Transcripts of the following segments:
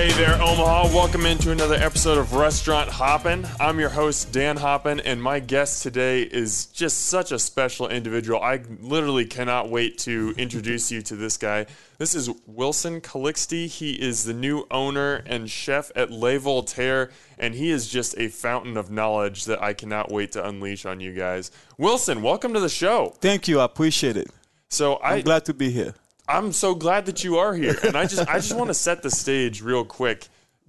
Hey there, Omaha. Welcome into another episode of Restaurant Hoppin'. I'm your host, Dan Hoppin, and my guest today is just such a special individual. I literally cannot wait to introduce you to this guy. This is Wilson Calixte. He is the new owner and chef at Le Voltaire, and he is just a fountain of knowledge that I cannot wait to unleash on you guys. Wilson, welcome to the show. Thank you. I appreciate it. So I, I'm glad to be here. I'm so glad that you are here, and I just I just want to set the stage real quick,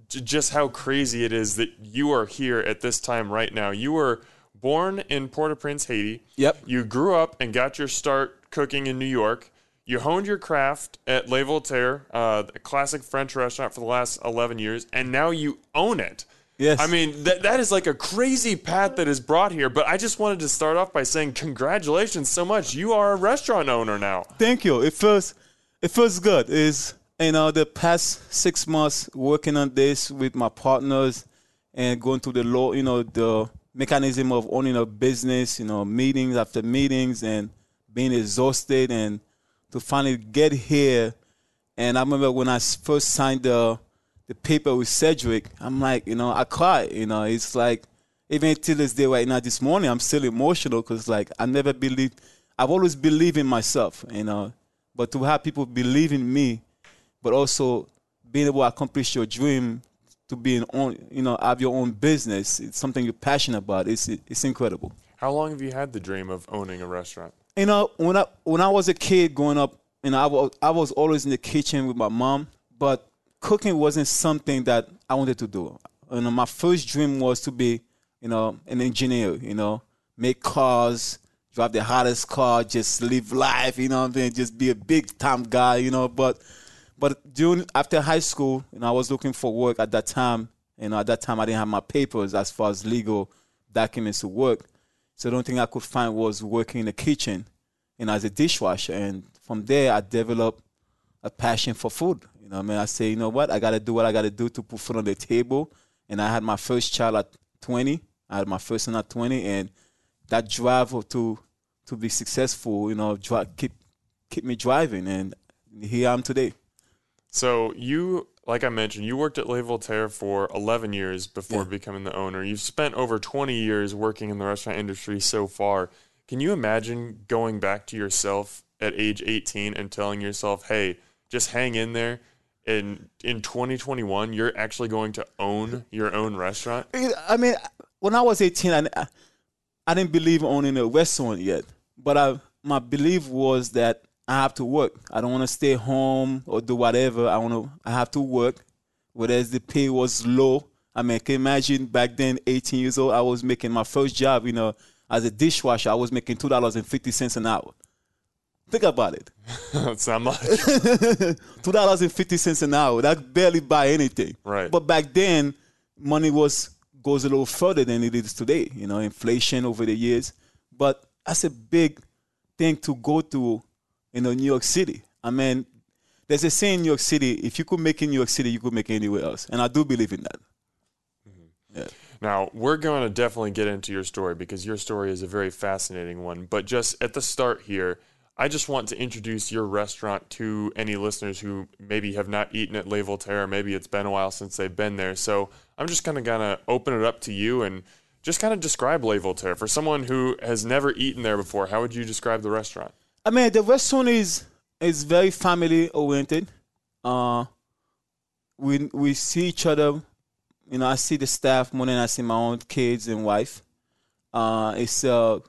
j- just how crazy it is that you are here at this time right now. You were born in Port-au-Prince, Haiti. Yep. You grew up and got your start cooking in New York. You honed your craft at Le Voltaire, uh, a classic French restaurant for the last 11 years, and now you own it. Yes. I mean, that, that is like a crazy path that is brought here, but I just wanted to start off by saying congratulations so much. You are a restaurant owner now. Thank you. It feels it feels good. Is you know the past six months working on this with my partners and going through the law, you know the mechanism of owning a business, you know meetings after meetings and being exhausted and to finally get here. And I remember when I first signed the the paper with Cedric, I'm like, you know, I cried. You know, it's like even till this day right now, this morning, I'm still emotional because like I never believed. I've always believed in myself, you know, but to have people believe in me, but also being able to accomplish your dream to be an own, you know, have your own business, it's something you're passionate about. It's it's incredible. How long have you had the dream of owning a restaurant? You know, when I when I was a kid growing up, you know, I was I was always in the kitchen with my mom, but cooking wasn't something that I wanted to do. You know, my first dream was to be, you know, an engineer. You know, make cars, drive the hottest car, just live life. You know, what I'm saying, just be a big time guy. You know, but but during after high school, you know, I was looking for work at that time. You know, at that time I didn't have my papers as far as legal documents to work. So the only thing I could find was working in the kitchen, you know, as a dishwasher. And from there, I developed a passion for food. You know, I mean, I say, you know what, I got to do what I got to do to put food on the table. And I had my first child at 20. I had my first son at 20, and that drive to to be successful, you know, keep keep me driving, and here I am today. So you, like I mentioned, you worked at Le Voltaire for 11 years before Yeah. becoming the owner. You've spent over 20 years working in the restaurant industry so far. Can you imagine going back to yourself at age 18 and telling yourself, "Hey, just hang in there." In in 2021, you're actually going to own your own restaurant. I mean, when I was 18, I, I didn't believe owning a restaurant yet. But I, my belief was that I have to work. I don't want to stay home or do whatever. I want to. I have to work. Whereas the pay was low. I mean, can you imagine back then, 18 years old, I was making my first job. You know, as a dishwasher, I was making two dollars and fifty cents an hour. Think about it. That's not much. two dollars and fifty cents an hour. That barely buy anything. Right. But back then, money was goes a little further than it is today. You know, inflation over the years. But that's a big thing to go through. You know, New York City. I mean, there's a saying in New York City: if you could make in New York City, you could make anywhere else. And I do believe in that. Mm-hmm. Yeah. Now, we're going to definitely get into your story because your story is a very fascinating one. But just at the start here, I just want to introduce your restaurant to any listeners who maybe have not eaten at Le Voltaire, maybe it's been a while since they've been there. So I'm just kind of going to open it up to you and just kind of describe Le Voltaire. For someone who has never eaten there before, how would you describe the restaurant? I mean, the restaurant is is very family oriented. Uh, we we see each other. You know, I see the staff more than I see my own kids and wife. Uh, it's a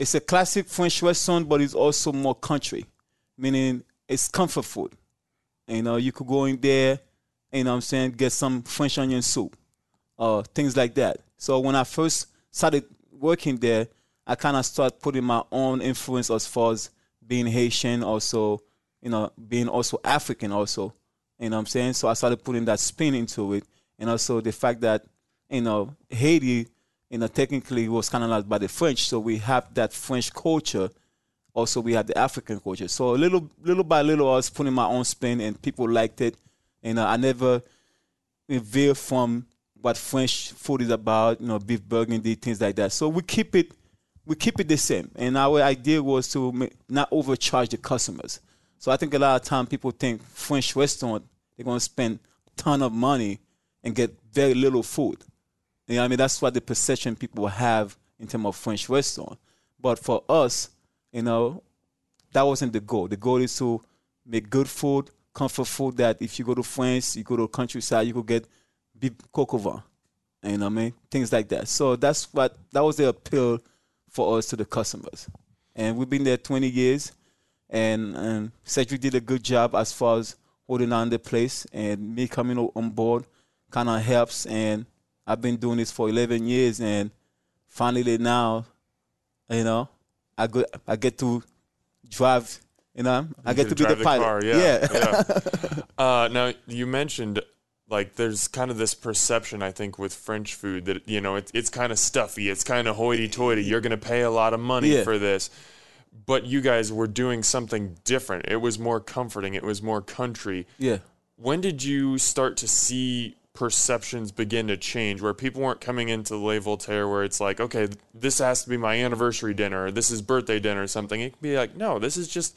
it's a classic French restaurant, but it's also more country, meaning it's comfort food. You know, you could go in there, you know I'm saying, get some French onion soup, uh, things like that. So when I first started working there, I kind of start putting my own influence as far as being Haitian, also, you know, being also African, also. You know I'm saying? So I started putting that spin into it. And also the fact that, you know, Haiti, you know, technically was of by the French. So we have that French culture. Also, we have the African culture. So little, little by little, I was putting my own spin, and people liked it. Know, I never veer from what French food is about. You know, beef burgundy, things like that. So we keep it, we keep it the same. And our idea was to ma- not overcharge the customers. So I think a lot of time people think French restaurant they're gonna spend ton of money and get very little food. You know I mean? That's what the perception people have in terms of French restaurant. But for us, you know, that wasn't the goal. The goal is to make good food, comfort food that if you go to France, you go to countryside, you could get big vin. You know what I mean? Things like that. So that's what that was the appeal for us to the customers. And we've been there 20 years, and, and Cedric did a good job as far as holding on the place, and me coming on board kind of helps. And I've been doing this for 11 years, and finally now, you know, I go, I get to drive. You know, I get to be the, pilot. car, yeah. yeah. Uh, now you mentioned like there's kind of this perception I think with French food that you know it's it's kind of stuffy, it's kind of hoity-toity. You're going to pay a lot of money Yeah. for this. But you guys were doing something different. It was more comforting. It was more country. yeah. When did you start to see perceptions begin to change where people weren't coming into Le Voltaire where it's like, okay, this has to be my anniversary dinner or this is birthday dinner or something? It can be like, no, this is just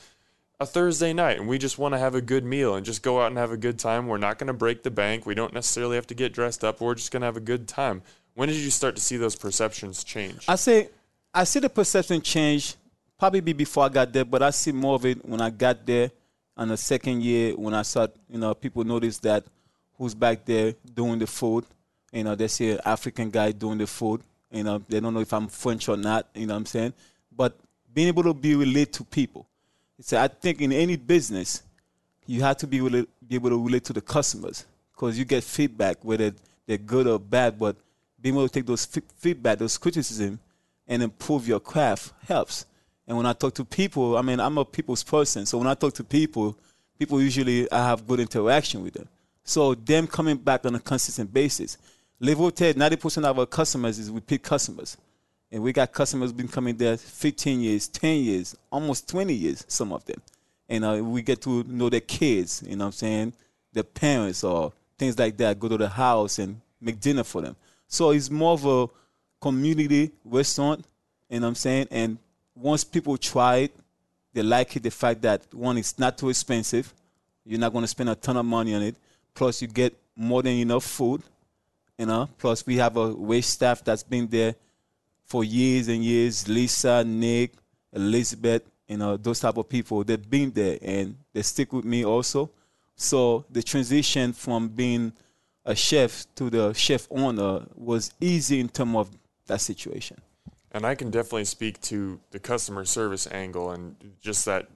a Thursday night and we just want to have a good meal and just go out and have a good time. We're not going to break the bank. We don't necessarily have to get dressed up. We're just going to have a good time. When did you start to see those perceptions change? I say I see the perception change probably be before I got there, but I see more of it when I got there on the second year when I saw, you know, people notice that who's back there doing the food. You know, they see an African guy doing the food. You know, they don't know if I'm French or not, you know what I'm saying? But being able to be relate to people. So I think in any business, you have to be, be able to relate to the customers because you get feedback, whether they're good or bad, but being able to take those f- feedback, those criticism, and improve your craft helps. And when I talk to people, I mean, I'm a people's person. So when I talk to people, people usually I have good interaction with them. So them coming back on a consistent basis. Le Voltaire, 90% of our customers is repeat customers. And we got customers been coming there 15 years, 10 years, almost 20 years, some of them. And uh, we get to know their kids, you know what I'm saying? Their parents or things like that, go to the house and make dinner for them. So it's more of a community restaurant, you know what I'm saying? And once people try it, they like it, the fact that one, it's not too expensive. You're not going to spend a ton of money on it. Plus, you get more than enough food, you know? Plus, we have a wait staff that's been there for years and years. Lisa, Nick, Elizabeth, you know, those type of people, they've been there and they stick with me also. So the transition from being a chef to the chef owner was easy in terms of that situation. And I can definitely speak to the customer service angle and just that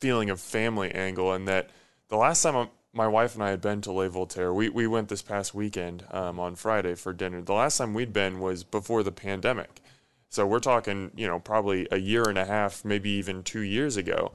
feeling of family angle. And that the last time I- my wife and I had been to Le Voltaire, we, we went this past weekend um, on Friday for dinner. The last time we'd been was before the pandemic. So we're talking, you know, probably a year and a half, maybe even two years ago.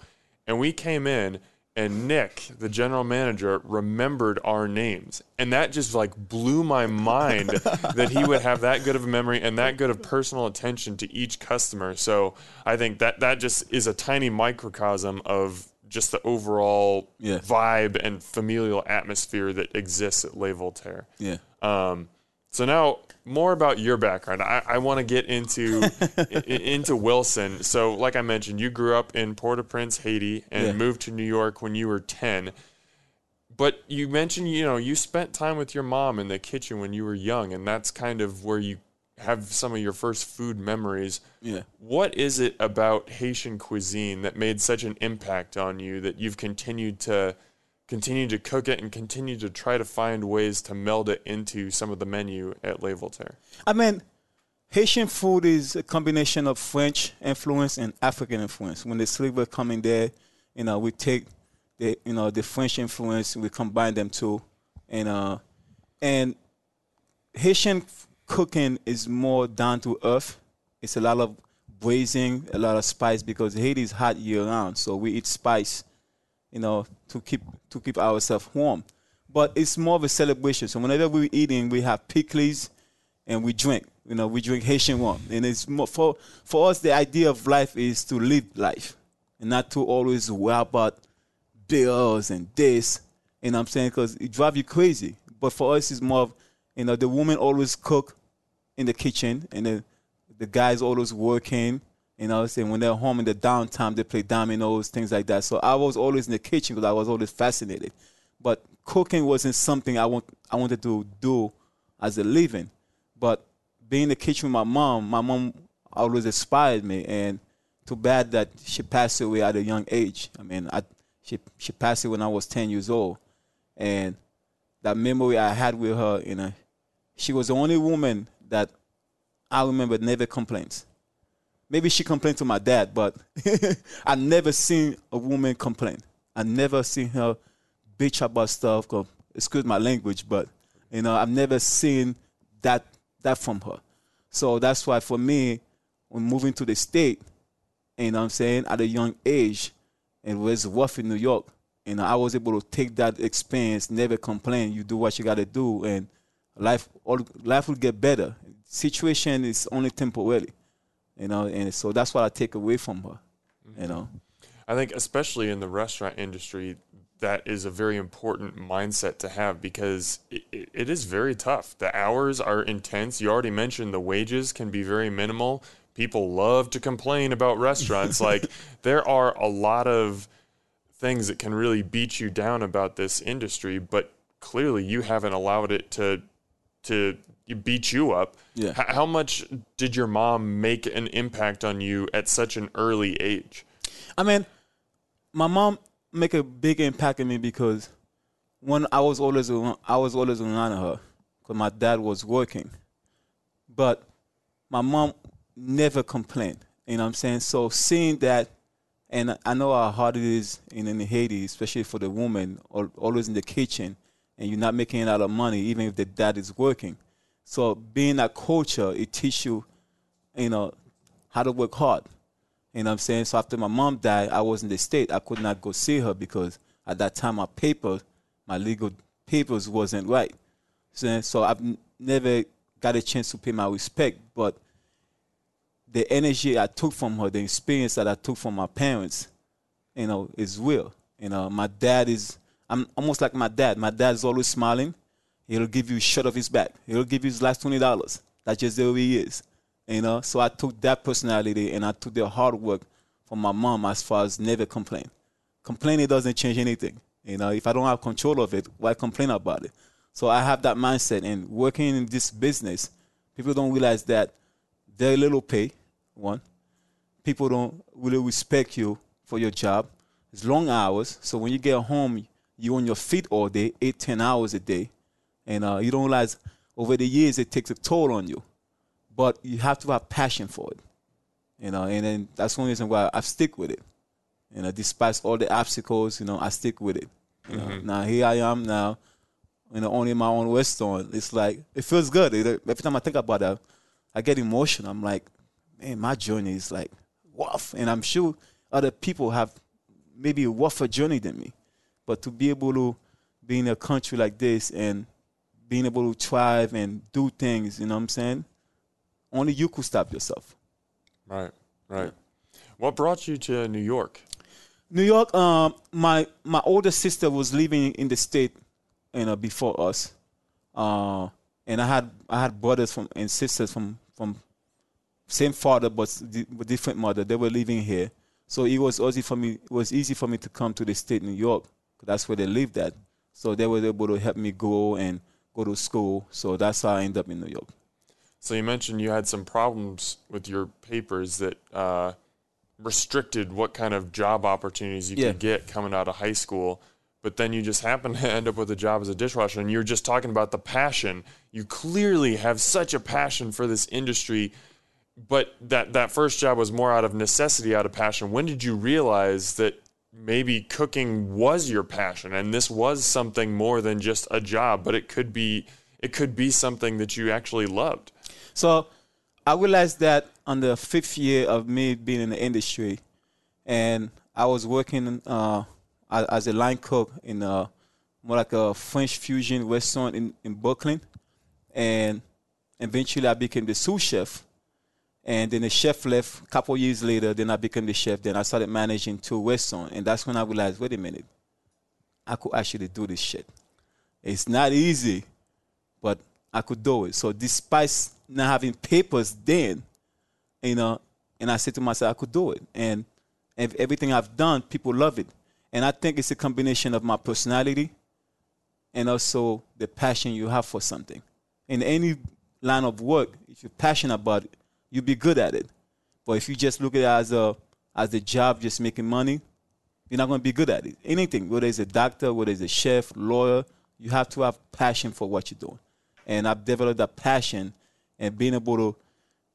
And we came in and Nick, the general manager, remembered our names. And that just like blew my mind that he would have that good of a memory and that good of personal attention to each customer. So I think that that just is a tiny microcosm of just the overall Yeah. vibe and familial atmosphere that exists at Le Voltaire. Yeah. Um, so now more about your background. I, I want to get into i- into Wilson. So like I mentioned, you grew up in Port-au-Prince, Haiti, and Yeah. moved to New York when you were ten. But you mentioned, you know, you spent time with your mom in the kitchen when you were young, and that's kind of where you have some of your first food memories. Yeah. What is it about Haitian cuisine that made such an impact on you that you've continued to continue to cook it and continue to try to find ways to meld it into some of the menu at Le Voltaire? I mean, Haitian food is a combination of French influence and African influence. When the slaves were coming there, you know, we take the you know the French influence, we combine them too, and uh, and Haitian f- cooking is more down to earth. It's a lot of braising, a lot of spice because Haiti is hot year round, so we eat spice, you know, to keep to keep ourselves warm. But it's more of a celebration. So whenever we're eating, we have pickles and we drink. You know, we drink Haitian rum, and it's more for for us. The idea of life is to live life, and not to always worry about bills and this. You know what I'm saying? Because it drives you crazy. But for us, it's more of, you know, the woman always cook in the kitchen, and the the guys always working. You know, saying when they're home in the downtime, they play dominoes, things like that. So I was always in the kitchen because I was always fascinated. But cooking wasn't something I want I wanted to do as a living, but being in the kitchen with my mom, my mom always inspired me, and too bad that she passed away at a young age. I mean, I, she she passed away when I was ten years old, and that memory I had with her, you know, she was the only woman that I remember never complained. Maybe she complained to my dad, but I never seen a woman complain. I never seen her bitch about stuff. Excuse my language, but you know, I've never seen that that from her. So that's why for me, when moving to the state, you know I'm saying, at a young age, it was rough in New York. You know, I was able to take that experience, never complain. You do what you gotta do and life all life will get better. Situation is only temporary. You know, and so that's what I take away from her. You know. I think especially in the restaurant industry, that is a very important mindset to have because it, it is very tough. The hours are intense. You already mentioned the wages can be very minimal. People love to complain about restaurants. like there are a lot of things that can really beat you down about this industry, but clearly you haven't allowed it to to beat you up. Yeah. H- how much did your mom make an impact on you at such an early age? I mean, my mom make a big impact on me because when I was always around, I was always around her because my dad was working, but my mom never complained. You know what I'm saying? So seeing that, and I know how hard it is in, in Haiti, especially for the woman, always in the kitchen, and you're not making a lot of money, even if the dad is working. So being that culture, it teaches you, you know, how to work hard. You know what I'm saying? So after my mom died, I was in the state. I could not go see her because at that time my papers, my legal papers wasn't right. So I've never got a chance to pay my respect. But the energy I took from her, the experience that I took from my parents, you know, is real. You know, my dad is I'm almost like my dad. My dad is always smiling. He'll give you a shot of his back. He'll give you his last twenty dollars. That's just the way he is. You know, so I took that personality and I took the hard work from my mom as far as never complain. Complaining doesn't change anything. You know, if I don't have control of it, why complain about it? So I have that mindset and working in this business, people don't realize that very little pay, one. People don't really respect you for your job. It's long hours. So when you get home, you on your feet all day, eight, ten hours a day. And uh, you don't realize over the years it takes a toll on you but you have to have passion for it. You know, and then that's one reason why I stick with it. You know, despite all the obstacles, you know, I stick with it. You know, mm-hmm. now here I am now, you know, owning my own restaurant. It's like it feels good. Every time I think about that, I get emotional. I'm like, man, my journey is like rough, and I'm sure other people have maybe a rougher journey than me. But to be able to be in a country like this and being able to thrive and do things, you know what I'm saying? Only you could stop yourself. Right, right. What brought you to New York? New York. Um, my my older sister was living in the state, you know, before us, uh, and I had I had brothers from and sisters from from same father but different mother. They were living here, so it was easy for me. It was easy for me to come to the state, New York. That's where they lived at. So they were able to help me go and go to school. So that's how I ended up in New York. So you mentioned you had some problems with your papers that uh, restricted what kind of job opportunities you yeah. could get coming out of high school. But then you just happen to end up with a job as a dishwasher, and you're just talking about the passion. You clearly have such a passion for this industry, but that that first job was more out of necessity, out of passion. When did you realize that maybe cooking was your passion, and this was something more than just a job, but it could be it could be something that you actually loved? So I realized that on the fifth year of me being in the industry, and I was working uh, as a line cook in a more like a French fusion restaurant in, in Brooklyn, and eventually I became the sous chef. And then the chef left a couple years later. Then I became the chef. Then I started managing two restaurants, and that's when I realized, wait a minute, I could actually do this shit. It's not easy, but I could do it. So despite not having papers then, you know, and I said to myself, I could do it. And, everything I've done, people love it. And I think it's a combination of my personality and also the passion you have for something. In any line of work, if you're passionate about it, you'll be good at it. But if you just look at it as a as a job, just making money, you're not going to be good at it. Anything, whether it's a doctor, whether it's a chef, lawyer, you have to have passion for what you're doing. And I've developed that passion and being able to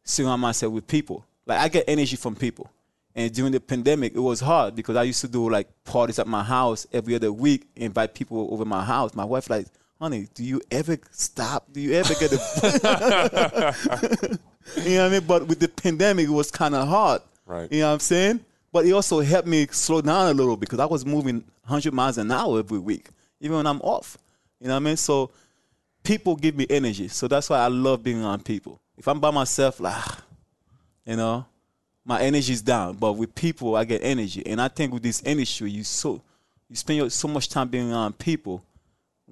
surround myself with people. Like I get energy from people. And during the pandemic, it was hard because I used to do like parties at my house every other week, invite people over my house. My wife like, honey, do you ever stop? Do you ever get a You know what I mean? But with the pandemic, it was kind of hard. Right. You know what I'm saying? But it also helped me slow down a little because I was moving 100 miles an hour every week, even when I'm off. You know what I mean? So people give me energy. So that's why I love being around people. If I'm by myself, like, you know, my energy's down. But with people, I get energy. And I think with this industry, you so you spend so much time being around people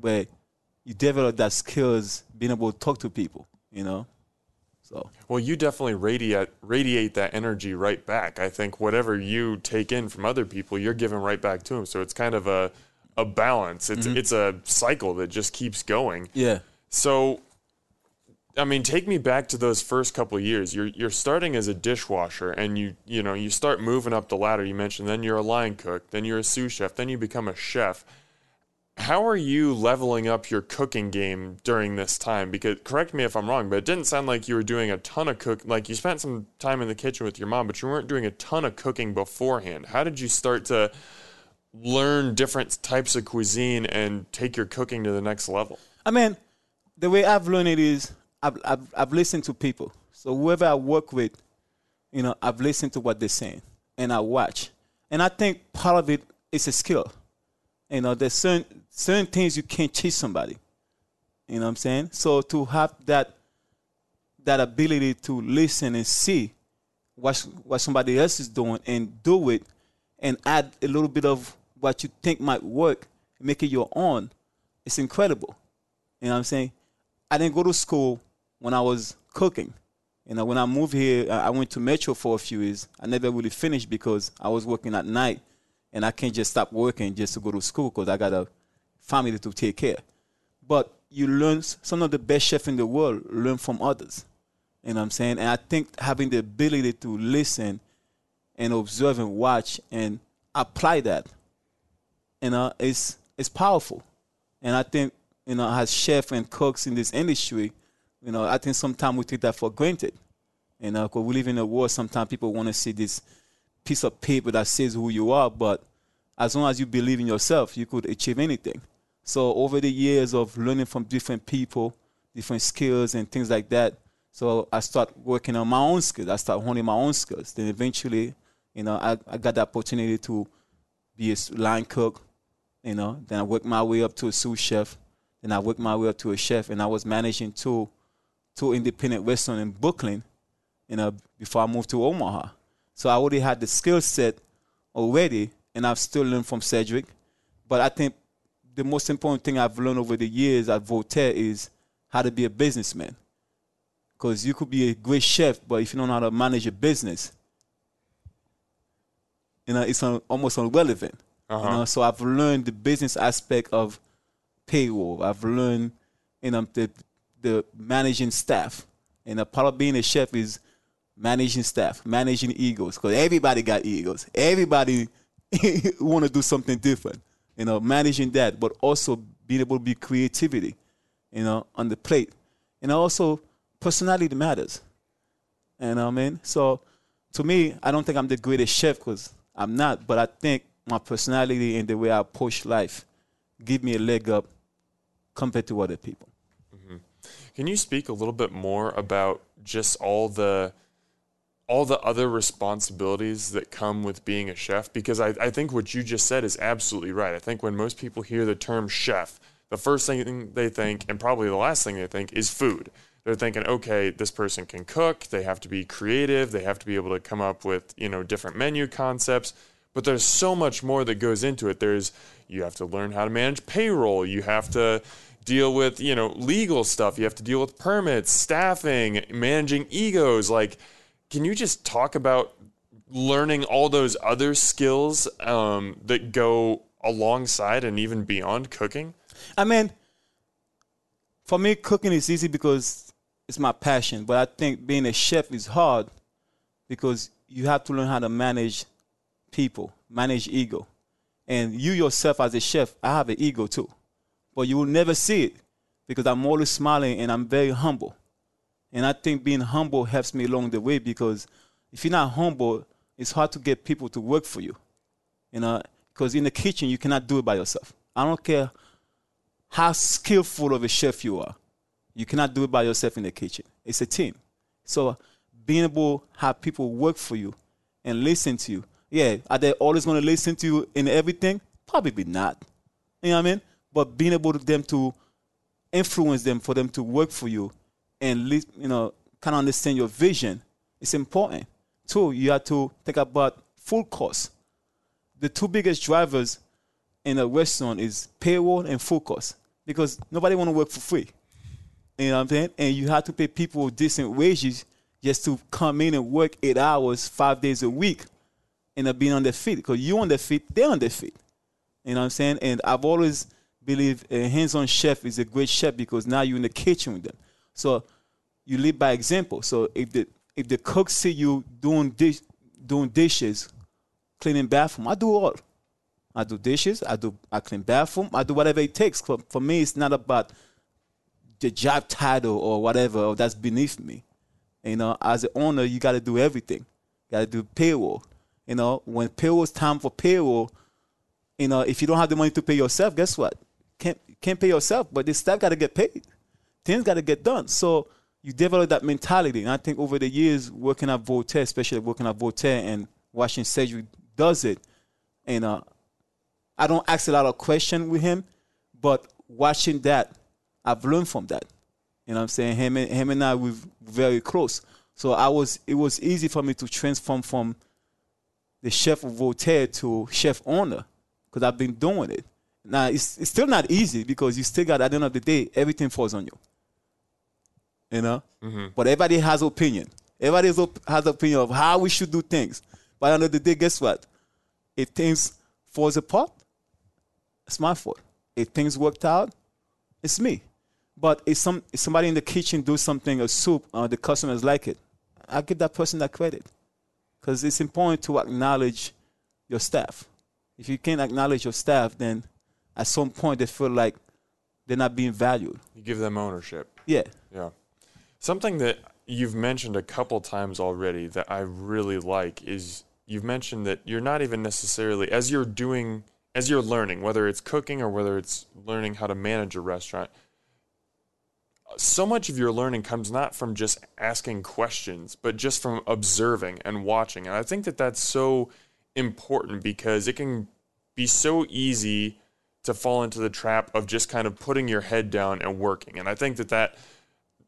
where you develop that skills being able to talk to people, you know? So Well, you definitely radiate radiate that energy right back. I think whatever you take in from other people, you're giving right back to them. So it's kind of a a balance. It's mm-hmm. it's a cycle that just keeps going. yeah. So, I mean, take me back to those first couple of years. You're you're starting as a dishwasher, and you you know you start moving up the ladder. You mentioned then you're a line cook, then you're a sous chef, then you become a chef. How are you leveling up your cooking game during this time? Because correct me if I'm wrong, but it didn't sound like you were doing a ton of cook. Like you spent some time in the kitchen with your mom, but you weren't doing a ton of cooking beforehand. How did you start to learn different types of cuisine and take your cooking to the next level? I mean, the way I've learned it is I've, I've, I've listened to people. So whoever I work with, you know, I've listened to what they're saying and I watch. And I think part of it is a skill. You know, there's certain, certain things you can't teach somebody. You know what I'm saying? So to have that that ability to listen and see what what somebody else is doing and do it and add a little bit of what you think might work, make it your own, it's incredible. You know what I'm saying? I didn't go to school when I was cooking. You know, when I moved here, I went to Metro for a few years. I never really finished because I was working at night, and I can't just stop working just to go to school because I got a family to take care. But you learn some of the best chefs in the world learn from others. You know what I'm saying? And I think having the ability to listen and observe and watch and apply that, you know, is is powerful. And I think, you know, as chefs and cooks in this industry, you know, I think sometimes we take that for granted. You know, because we live in a world sometimes people want to see this piece of paper that says who you are, but as long as you believe in yourself, you could achieve anything. So over the years of learning from different people, different skills and things like that, so I start working on my own skills. I start honing my own skills. Then eventually, you know, I, I got the opportunity to be a line cook, you know. Then I worked my way up to a sous chef. Then I worked my way up to a chef, and I was managing two two independent restaurants in Brooklyn, you know, before I moved to Omaha. So I already had the skill set already, and I've still learned from Cedric. But I think the most important thing I've learned over the years at Voltaire is how to be a businessman. Because you could be a great chef, but if you don't know how to manage a business, you know, it's un- almost irrelevant. Uh-huh. You know, so I've learned the business aspect of payroll. I've learned, you know, the the managing staff. And a part of being a chef is managing staff, managing egos, because everybody got egos. Everybody want to do something different. You know, managing that, but also being able to be creativity, you know, on the plate. And also, personality matters. You know what I mean? So, to me, I don't think I'm the greatest chef because I'm not, but I think my personality and the way I approach life give me a leg up compared to other people. Mm-hmm. Can you speak a little bit more about just all the all the other responsibilities that come with being a chef? Because I, I think what you just said is absolutely right. I think when most people hear the term chef, the first thing they think, and probably the last thing they think, is food. They're thinking, okay, this person can cook, they have to be creative, they have to be able to come up with, you know, different menu concepts. But there's so much more that goes into it. There's you have to learn how to manage payroll, you have to deal with you know legal stuff you have to deal with permits staffing managing egos like can you just talk about learning all those other skills um, that go alongside and even beyond cooking I mean, for me, cooking is easy because it's my passion. But I think being a chef is hard because you have to learn how to manage people, manage ego. And you yourself, as a chef, I have an ego too. But you will never see it because I'm always smiling and I'm very humble. And I think being humble helps me along the way because if you're not humble, it's hard to get people to work for you. You know, because in the kitchen, you cannot do it by yourself. I don't care how skillful of a chef you are. You cannot do it by yourself in the kitchen. It's a team. So being able to have people work for you and listen to you. Yeah, are they always going to listen to you in everything? Probably not. You know what I mean? But being able to them to influence them for them to work for you and you know kind of understand your vision It's important. Two, you have to think about full cost. The two biggest drivers in a restaurant is payroll and full cost because nobody want to work for free. You know what I'm saying? And you have to pay people decent wages just to come in and work eight hours, five days a week, and being on their feet. Because you on their feet, they're on their feet. You know what I'm saying? And I've always believed a hands-on chef is a great chef because now you're in the kitchen with them. So you live by example. So if the if the cook see you doing dish, doing dishes, cleaning bathroom, I do all. I do dishes. I do I clean bathroom. I do whatever it takes. For, for me, it's not about the job title or whatever or that's beneath me. You know, as an owner, you got to do everything. You got to do payroll. You know, when payroll's time for payroll, you know, if you don't have the money to pay yourself, guess what? Can't can't pay yourself, but the staff got to get paid. Things got to get done. So you develop that mentality. And I think over the years, working at Voltaire, especially working at Voltaire and watching Cedric does it, and uh, I don't ask a lot of questions with him, but watching that, I've learned from that. You know what I'm saying? Him and him and I were very close. So I was it was easy for me to transform from the chef of Voltaire to chef owner because I've been doing it. Now it's it's still not easy because you still got at the end of the day everything falls on you. You know, mm-hmm. but everybody has opinion. Everybody has, op- has opinion of how we should do things. But at the end of the day, guess what? If things falls apart, it's my fault. If things worked out, it's me. But if some if somebody in the kitchen do something, a soup, uh, the customers like it, I give that person that credit, because it's important to acknowledge your staff. If you can't acknowledge your staff, then at some point they feel like they're not being valued. You give them ownership. Yeah. Yeah. Something that you've mentioned a couple times already that I really like is you've mentioned that you're not even necessarily as you're doing as you're learning, whether it's cooking or whether it's learning how to manage a restaurant, so much of your learning comes not from just asking questions, but just from observing and watching. And I think that that's so important because it can be so easy to fall into the trap of just kind of putting your head down and working. And I think that that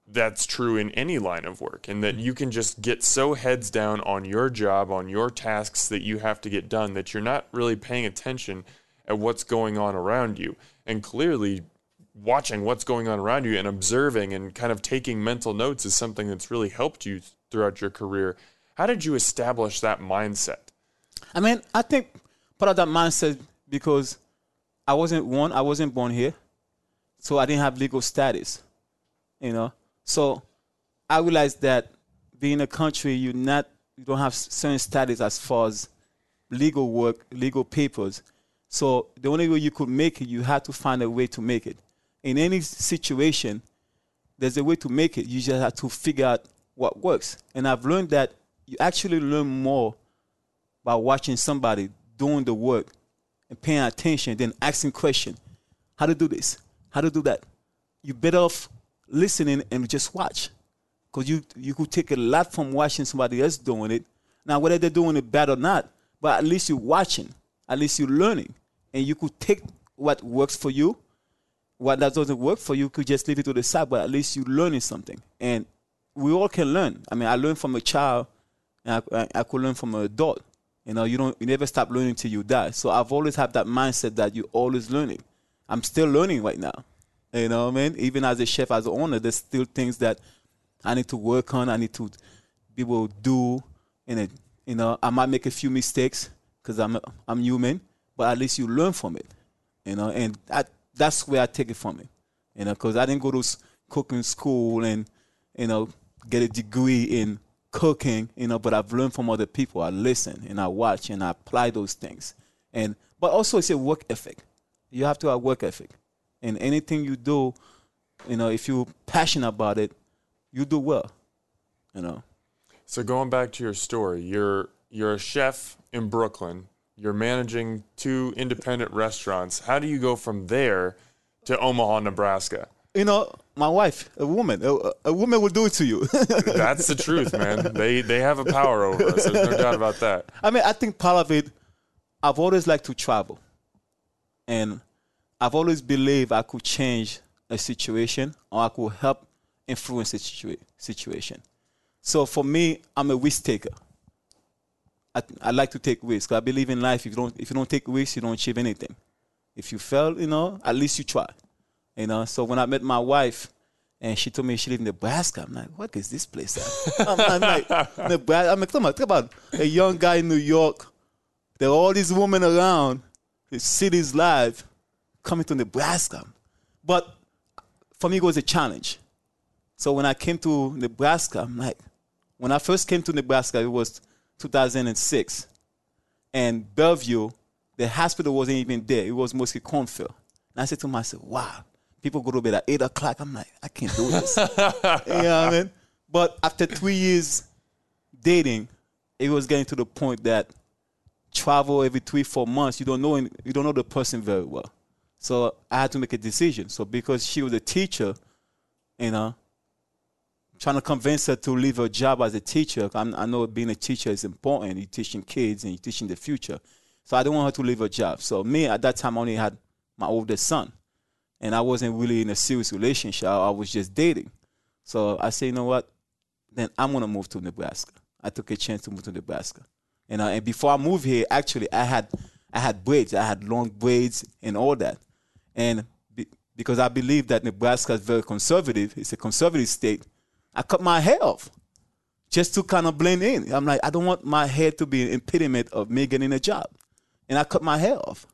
that's true in any line of work and that mm-hmm. you can just get so heads down on your job, on your tasks that you have to get done that you're not really paying attention at what's going on around you. And clearly watching what's going on around you and observing and kind of taking mental notes is something that's really helped you throughout your career. How did you establish that mindset? I mean, I think part of that mindset because I wasn't one, I wasn't born here, so I didn't have legal status, you know. So I realized that being a country, you not you don't have certain status as far as legal work, legal papers. So the only way you could make it, you had to find a way to make it in any situation, there's a way to make it. You just have to figure out what works. And I've learned that you actually learn more by watching somebody doing the work and paying attention than asking questions. How to do this? How to do that? You better off listening and just watch. Because you, you could take a lot from watching somebody else doing it. Now, whether they're doing it bad or not, but at least you're watching, at least you're learning. And you could take what works for you what that doesn't work for you, could just leave it to the side, but at least you're learning something. And we all can learn. I mean, I learned from a child, and I, I could learn from an adult. You know, you don't, you never stop learning till you die. So I've always had that mindset that you're always learning. I'm still learning right now. You know what I mean? Even as a chef, as an owner, there's still things that I need to work on. I need to be able to do. And it, you know, I might make a few mistakes because I'm I'm human, but at least you learn from it. You know, and that that's where I take it from him. You know, because I didn't go to cooking school and you know get a degree in cooking. You know, but I've learned from other people. I listen and I watch and I apply those things. And but also it's a work ethic. You have to have work ethic, and anything you do, you know, if you're passionate about it, you do well. You know. So going back to your story, you're you're a chef in Brooklyn. You're managing two independent restaurants. How do you go from there to Omaha, Nebraska? You know, my wife, a woman, a, a woman will do it to you. That's the truth, man. They they have a power over us. There's no doubt about that. I mean, I think part of it, I've always liked to travel. And I've always believed I could change a situation or I could help influence a situa- situation. So for me, I'm a risk taker. I, I like to take risks. I believe in life. If you don't, if you don't take risks, you don't achieve anything. If you fail, you know, at least you try. You know. So when I met my wife, and she told me she lived in Nebraska, I'm like, what is this place? I'm, I'm like, Nebraska. I'm like, come on, talk about a young guy in New York. There are all these women around. The city's live, coming to Nebraska. But for me, it was a challenge. So when I came to Nebraska, I'm like, when I first came to Nebraska, it was 2006. And Bellevue, the hospital wasn't even there. It was mostly cornfield. And I said to myself, wow, people go to bed at 8 o'clock. I'm like, I can't do this. you know what I mean? But after three years dating, it was getting to the point that travel every three, four months, you don't know you don't know the person very well. So I had to make a decision. So because she was a teacher, you know, trying to convince her to leave her job as a teacher. I'm, I know being a teacher is important. You're teaching kids and you're teaching the future. So I didn't want her to leave her job. So me at that time I only had my oldest son, and I wasn't really in a serious relationship. I was just dating. So I said, you know what? Then I'm gonna move to Nebraska. I took a chance to move to Nebraska. You know, and before I moved here, actually, I had I had braids. I had long braids and all that. And be, because I believe that Nebraska is very conservative, it's a conservative state. I cut my hair off just to kind of blend in. I'm like, I don't want my hair to be an impediment of me getting a job, and I cut my hair off.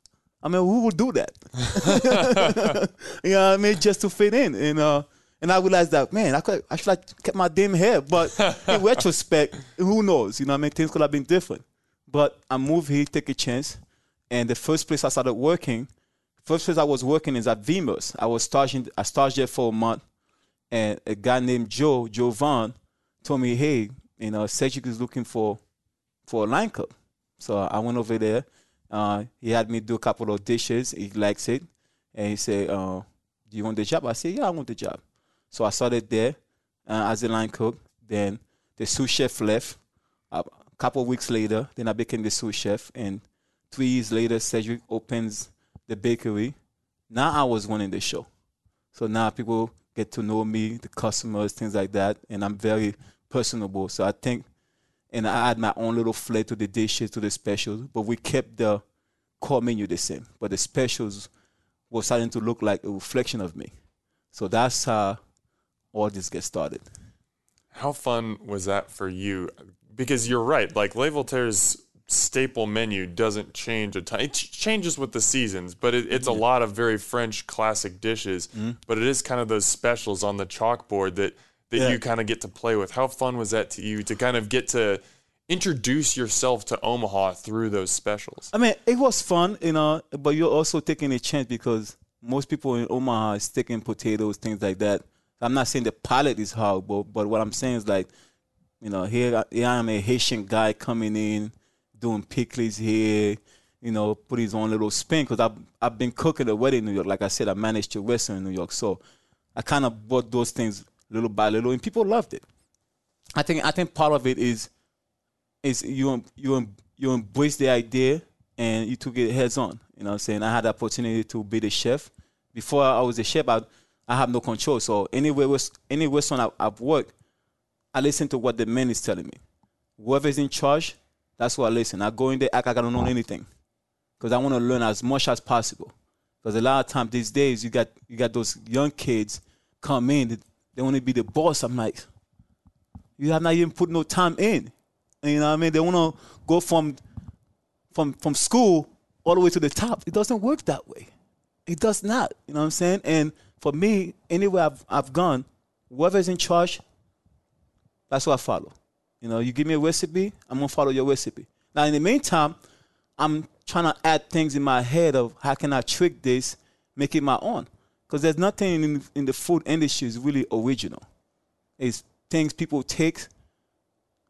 I mean, who would do that? you know what I mean? Just to fit in, and uh, and I realized that man, I could I should have kept my damn hair. But in retrospect, who knows? You know, what I mean, things could have been different. But I moved here, take a chance, and the first place I started working, first place I was working is at Vimos. I was starting, I started there for a month, and a guy named Joe, Joe Vaughn, told me, hey, you know, Cedric is looking for for a line cook. So I went over there. Uh, he had me do a couple of dishes. He likes it, and he said, uh, "Do you want the job?" I said, "Yeah, I want the job." So I started there uh, as a line cook. Then the sous chef left. A couple of weeks later, then I became the sous chef. And three years later, Cedric opens the bakery. Now I was running the show. So now people get to know me, the customers, things like that, and I'm very personable. So I think, and I add my own little flair to the dishes, to the specials, but we kept the core menu the same. But the specials were starting to look like a reflection of me. So that's how all this gets started. How fun was that for you? Because you're right, like Le Voltaire's staple menu doesn't change a ton. It ch- changes with the seasons, but it, it's a lot of very French classic dishes. Mm-hmm. But it is kind of those specials on the chalkboard that that Yeah. you kind of get to play with. How fun was that to you to kind of get to introduce yourself to Omaha through those specials? I mean, it was fun, you know, but you're also taking a chance because most people in Omaha is taking potatoes, things like that. I'm not saying the palate is hard, but, but what I'm saying is like, you know, here, here I am a Haitian guy coming in, doing pickles here, you know, put his own little spin because I've, I've been cooking a wedding in New York. Like I said, I managed to restaurant in New York. So I kind of brought those things little by little and people loved it. I think I think part of it is is you you you embrace the idea and you took it heads on. You know what I'm saying? I had the opportunity to be the chef. Before I was a chef, I, I have no control. So anywhere was any restaurant I've worked, I listen to what the man is telling me. Whoever's in charge, that's what I listen. I go in there, act like I don't know anything, because I want to learn as much as possible. Because a lot of times these days, you got you got those young kids come in, they, they want to be the boss. I'm like, you have not even put no time in. You know what I mean? They want to go from from from school all the way to the top. It doesn't work that way. It does not. You know what I'm saying? And for me, anywhere I've, I've gone, whoever's in charge, that's what I follow. You know, you give me a recipe, I'm gonna follow your recipe. Now, in the meantime, I'm trying to add things in my head of how can I trick this, make it my own. Because there's nothing in, in the food industry is really original. It's things people take,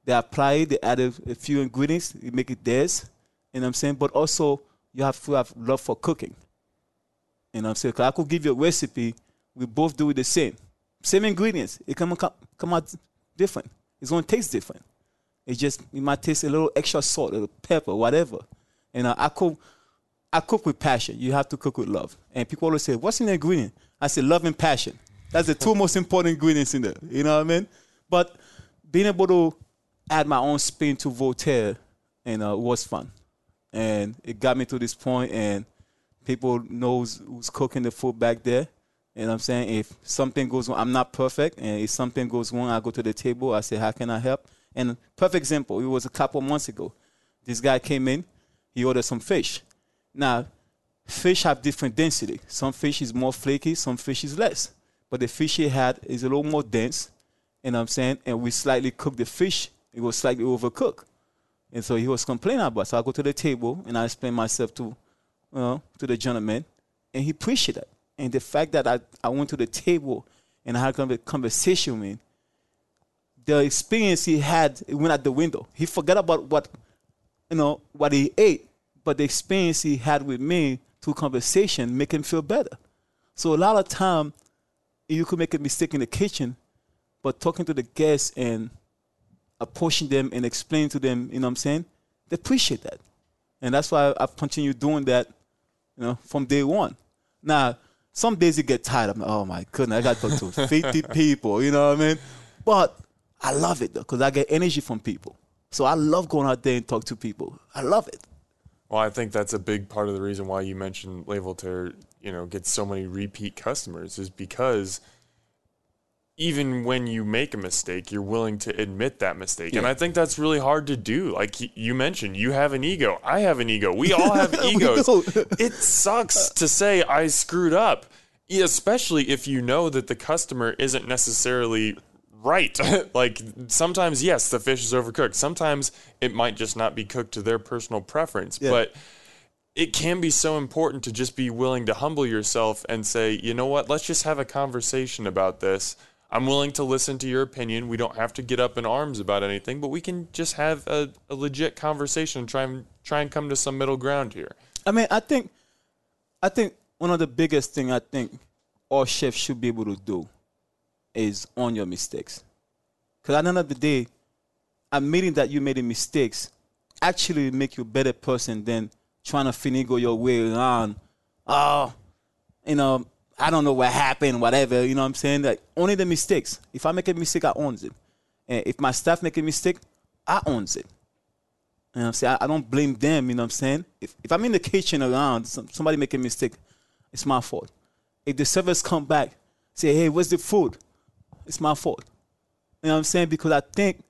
they apply it, they add a, a few ingredients, they make it theirs. You know what I'm saying? But also, you have to have love for cooking. You know what I'm saying? Cause I could give you a recipe, we both do it the same. Same ingredients. It come, come out different. It's gonna taste different. It just it might taste a little extra salt, a little pepper, whatever. And uh, I cook I cook with passion. You have to cook with love. And people always say, What's in the ingredient? I say love and passion. That's the two most important ingredients in there. You know what I mean? But being able to add my own spin to Voltaire and uh, was fun. And it got me to this point and people knows who's cooking the food back there. You know what I'm saying? If something goes wrong, I'm not perfect. And if something goes wrong, I go to the table. I say, how can I help? And perfect example, it was a couple months ago. This guy came in. He ordered some fish. Now, fish have different density. Some fish is more flaky. Some fish is less. But the fish he had is a little more dense. You know what I'm saying? And we slightly cooked the fish. It was slightly overcooked. And so he was complaining about it. So I go to the table and I explain myself to, you know, to the gentleman. And he appreciated it. And the fact that I, I went to the table and I had a conversation with the experience he had went out the window. He forgot about what, you know, what he ate, but the experience he had with me through conversation make him feel better. So a lot of time, you could make a mistake in the kitchen, but talking to the guests and approaching them and explaining to them, you know what I'm saying, they appreciate that. And that's why I've continued doing that, you know, from day one. Now, some days you get tired. I'm like, oh my goodness, I got to talk to 50 people, you know what I mean? But I love it though, because I get energy from people. So I love going out there and talk to people. I love it. Well, I think that's a big part of the reason why you mentioned Le Voltaire, you know, gets so many repeat customers is because even when you make a mistake, you're willing to admit that mistake. Yeah. And I think that's really hard to do. Like you mentioned, you have an ego. I have an ego. We all have egos. it sucks to say I screwed up, especially if you know that the customer isn't necessarily right. like sometimes, yes, the fish is overcooked. Sometimes it might just not be cooked to their personal preference. Yeah. But it can be so important to just be willing to humble yourself and say, you know what, let's just have a conversation about this I'm willing to listen to your opinion. We don't have to get up in arms about anything, but we can just have a, a legit conversation and try and try and come to some middle ground here. I mean, I think, I think one of the biggest thing I think all chefs should be able to do is own your mistakes. Because at the end of the day, admitting that you made mistakes actually make you a better person than trying to finagle your way around. Oh, you know, I don't know what happened, whatever. You know what I'm saying? Like only the mistakes. If I make a mistake, I owns it. And if my staff make a mistake, I owns it. You know I'm saying? I, I, don't blame them, you know what I'm saying? If, if I'm in the kitchen around, some, somebody make a mistake, it's my fault. If the servers come back, say, hey, where's the food? It's my fault. You know what I'm saying? Because I think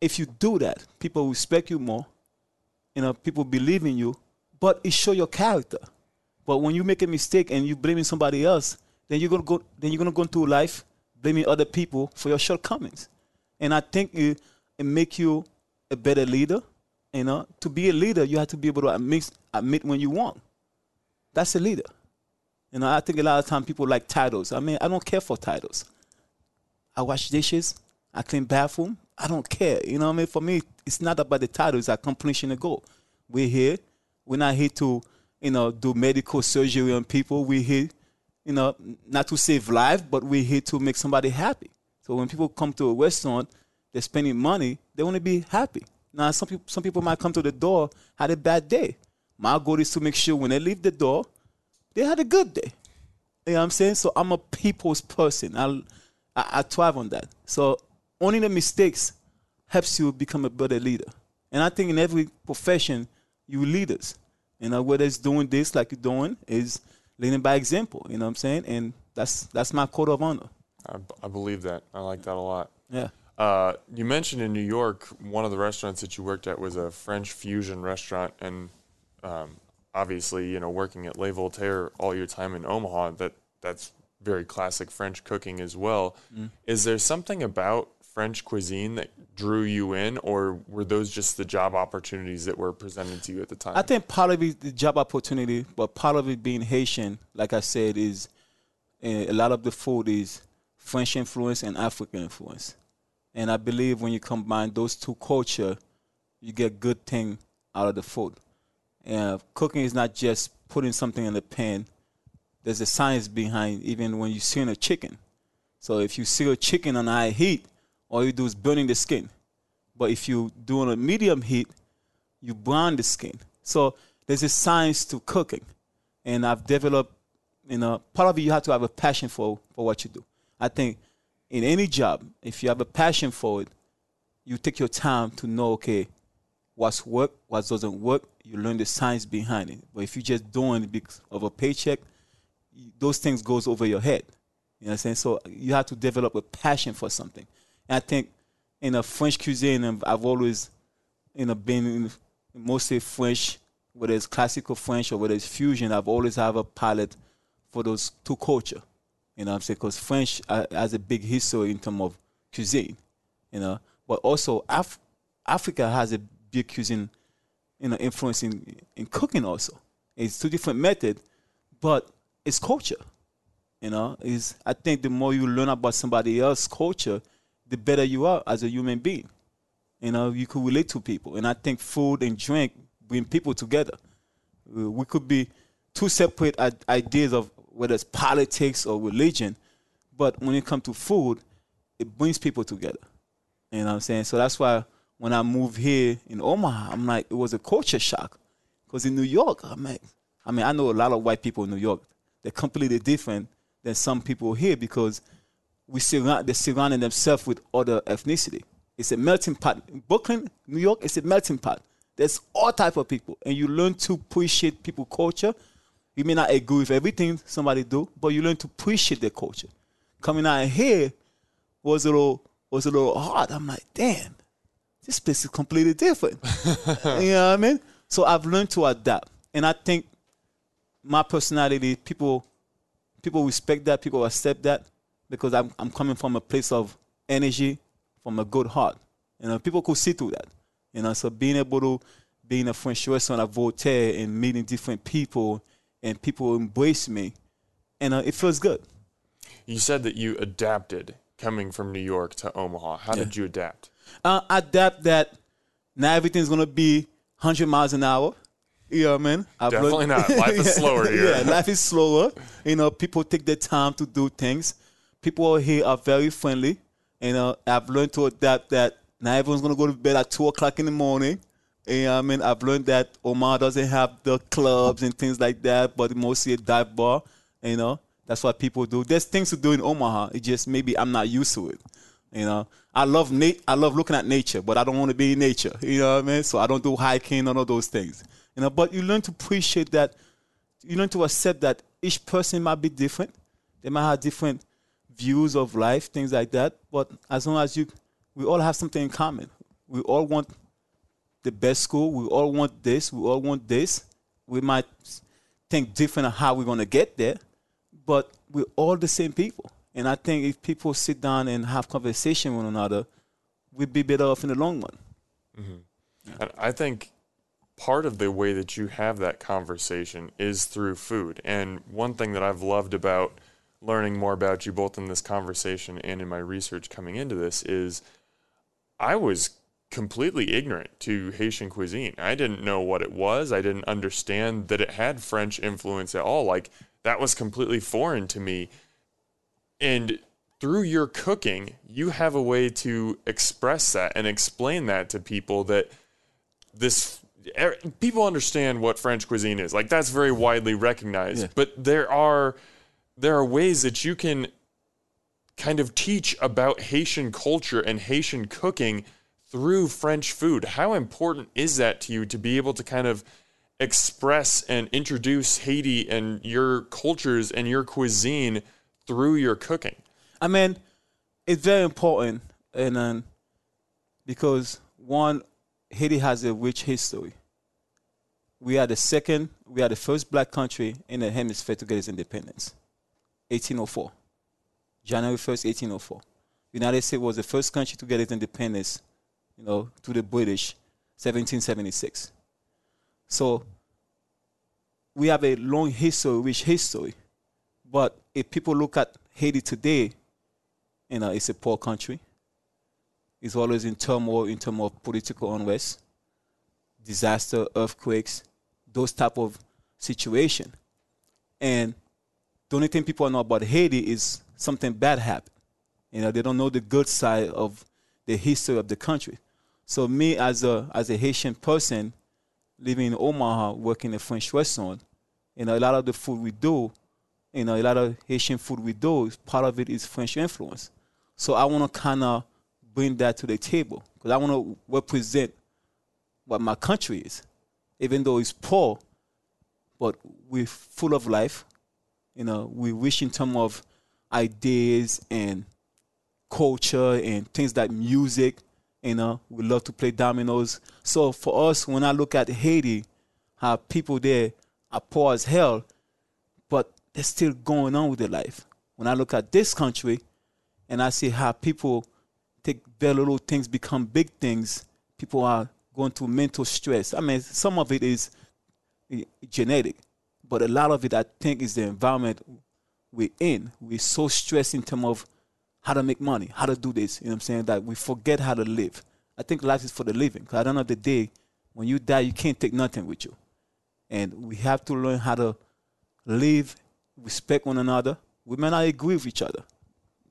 if you do that, people respect you more. You know, people believe in you, but it show your character. But when you make a mistake and you're blaming somebody else, then you're gonna go then you're gonna go through life blaming other people for your shortcomings. And I think it, it make you a better leader. You know, to be a leader, you have to be able to admit, admit when you want. That's a leader. You know, I think a lot of time people like titles. I mean, I don't care for titles. I wash dishes, I clean bathroom. I don't care. You know what I mean? For me, it's not about the titles. It's accomplishing a goal. We're here. We're not here to you know, do medical surgery on people. We're here, you know, not to save life, but we're here to make somebody happy. So when people come to a restaurant, they're spending money, they want to be happy. Now, some people, some people might come to the door, had a bad day. My goal is to make sure when they leave the door, they had a good day. You know what I'm saying? So I'm a people's person. I, I, I thrive on that. So owning the mistakes helps you become a better leader. And I think in every profession, you leaders. You know, whether it's doing this like you're doing is leading by example. You know what I'm saying? And that's that's my code of honor. I, I believe that. I like that a lot. Yeah. Uh, you mentioned in New York, one of the restaurants that you worked at was a French fusion restaurant, and um, obviously, you know, working at Le Voltaire all your time in Omaha, that that's very classic French cooking as well. Mm. Is there something about French cuisine that drew you in, or were those just the job opportunities that were presented to you at the time? I think part of it the job opportunity, but part of it being Haitian, like I said, is uh, a lot of the food is French influence and African influence. And I believe when you combine those two culture, you get good thing out of the food. And cooking is not just putting something in the pan. There's a science behind even when you sear a chicken. So if you sear a chicken on high heat, all you do is burning the skin. But if you do on a medium heat, you brown the skin. So there's a science to cooking. And I've developed, you know, part of it you have to have a passion for, for what you do. I think in any job, if you have a passion for it, you take your time to know, okay, what's work, what doesn't work. You learn the science behind it. But if you're just doing it because of a paycheck, those things goes over your head. You know what I'm saying? So you have to develop a passion for something. And I think in a French cuisine, I've always, you know, been in mostly French, whether it's classical French or whether it's fusion. I've always have a palate for those two culture. You know I'm saying? Because French has a big history in terms of cuisine, you know. But also Af- Africa has a big cuisine, you know, influence in, in cooking also. It's two different methods, but it's culture. You know, is I think the more you learn about somebody else's culture, the better you are as a human being. You know, you could relate to people, and I think food and drink bring people together. Uh, we could be two separate ideas of whether it's politics or religion, but when it comes to food, it brings people together. You know what I'm saying? So that's why when I moved here in Omaha, I'm like, it was a culture shock. Because in New York, I'm like, I mean, I know a lot of white people in New York. They're completely different than some people here because we surround, they're surrounding themselves with other ethnicity. It's a melting pot. In Brooklyn, New York, it's a melting pot. There's all type of people, and you learn to appreciate people culture you may not agree with everything somebody do, but you learn to appreciate their culture. Coming out here was a little was a little hard. I'm like, damn, this place is completely different. you know what I mean? So I've learned to adapt, and I think my personality, people people respect that, people accept that because I'm I'm coming from a place of energy, from a good heart. You know, people could see through that. You know, so being able to being a French restaurant at Voltaire and meeting different people and people embrace me, and uh, it feels good. You said that you adapted coming from New York to Omaha. How yeah. did you adapt? Uh, adapt that now everything's gonna be 100 miles an hour. You know what I mean? I've Definitely learned, not. Life is slower here. yeah, life is slower. You know, people take their time to do things. People here are very friendly. You uh, know, I've learned to adapt that now everyone's gonna go to bed at two o'clock in the morning. And I mean, I've learned that Omaha doesn't have the clubs and things like that, but mostly a dive bar. You know, that's what people do. There's things to do in Omaha. It just maybe I'm not used to it. You know, I love nat- I love looking at nature, but I don't want to be in nature. You know what I mean? So I don't do hiking, none of those things. You know, but you learn to appreciate that. You learn to accept that each person might be different. They might have different views of life, things like that. But as long as you, we all have something in common. We all want the best school. We all want this. We all want this. We might think different on how we're going to get there, but we're all the same people. And I think if people sit down and have conversation with one another, we'd be better off in the long run. Mm-hmm. Yeah. And I think part of the way that you have that conversation is through food. And one thing that I've loved about learning more about you both in this conversation and in my research coming into this is I was completely ignorant to Haitian cuisine. I didn't know what it was. I didn't understand that it had French influence at all. Like that was completely foreign to me. And through your cooking, you have a way to express that and explain that to people that this er, people understand what French cuisine is. Like that's very widely recognized. Yeah. But there are there are ways that you can kind of teach about Haitian culture and Haitian cooking through French food. How important is that to you to be able to kind of express and introduce Haiti and your cultures and your cuisine through your cooking? I mean, it's very important, and um, because one, Haiti has a rich history, we are the second, we are the first black country in the hemisphere to get its independence. 1804. January 1st, 1804. United States was the first country to get its independence, you know, to the British, 1776. So we have a long history, rich history. But if people look at Haiti today, you know, it's a poor country. It's always in turmoil in terms of political unrest, disaster, earthquakes, those type of situation. And the only thing people know about Haiti is something bad happened. You know, they don't know the good side of the history of the country. So me as a as a Haitian person living in Omaha, working in a French restaurant, you know, a lot of the food we do, you know, a lot of Haitian food we do, part of it is French influence. So I want to kind of bring that to the table because I want to represent what my country is, even though it's poor, but we're full of life. You know, we wish in terms of ideas and culture and things like music. You know, we love to play dominoes. So for us, when I look at Haiti, how people there are poor as hell, but they're still going on with their life. When I look at this country and I see how people take very little things become big things, people are going through mental stress. I mean, some of it is eh, genetic, but a lot of it, I think, is the environment we're in. We're so stressed in terms of how to make money, how to do this. You know what I'm saying? That we forget how to live. I think life is for the living. Because at the end of the day, when you die, you can't take nothing with you. And we have to learn how to live, respect one another. We may not agree with each other.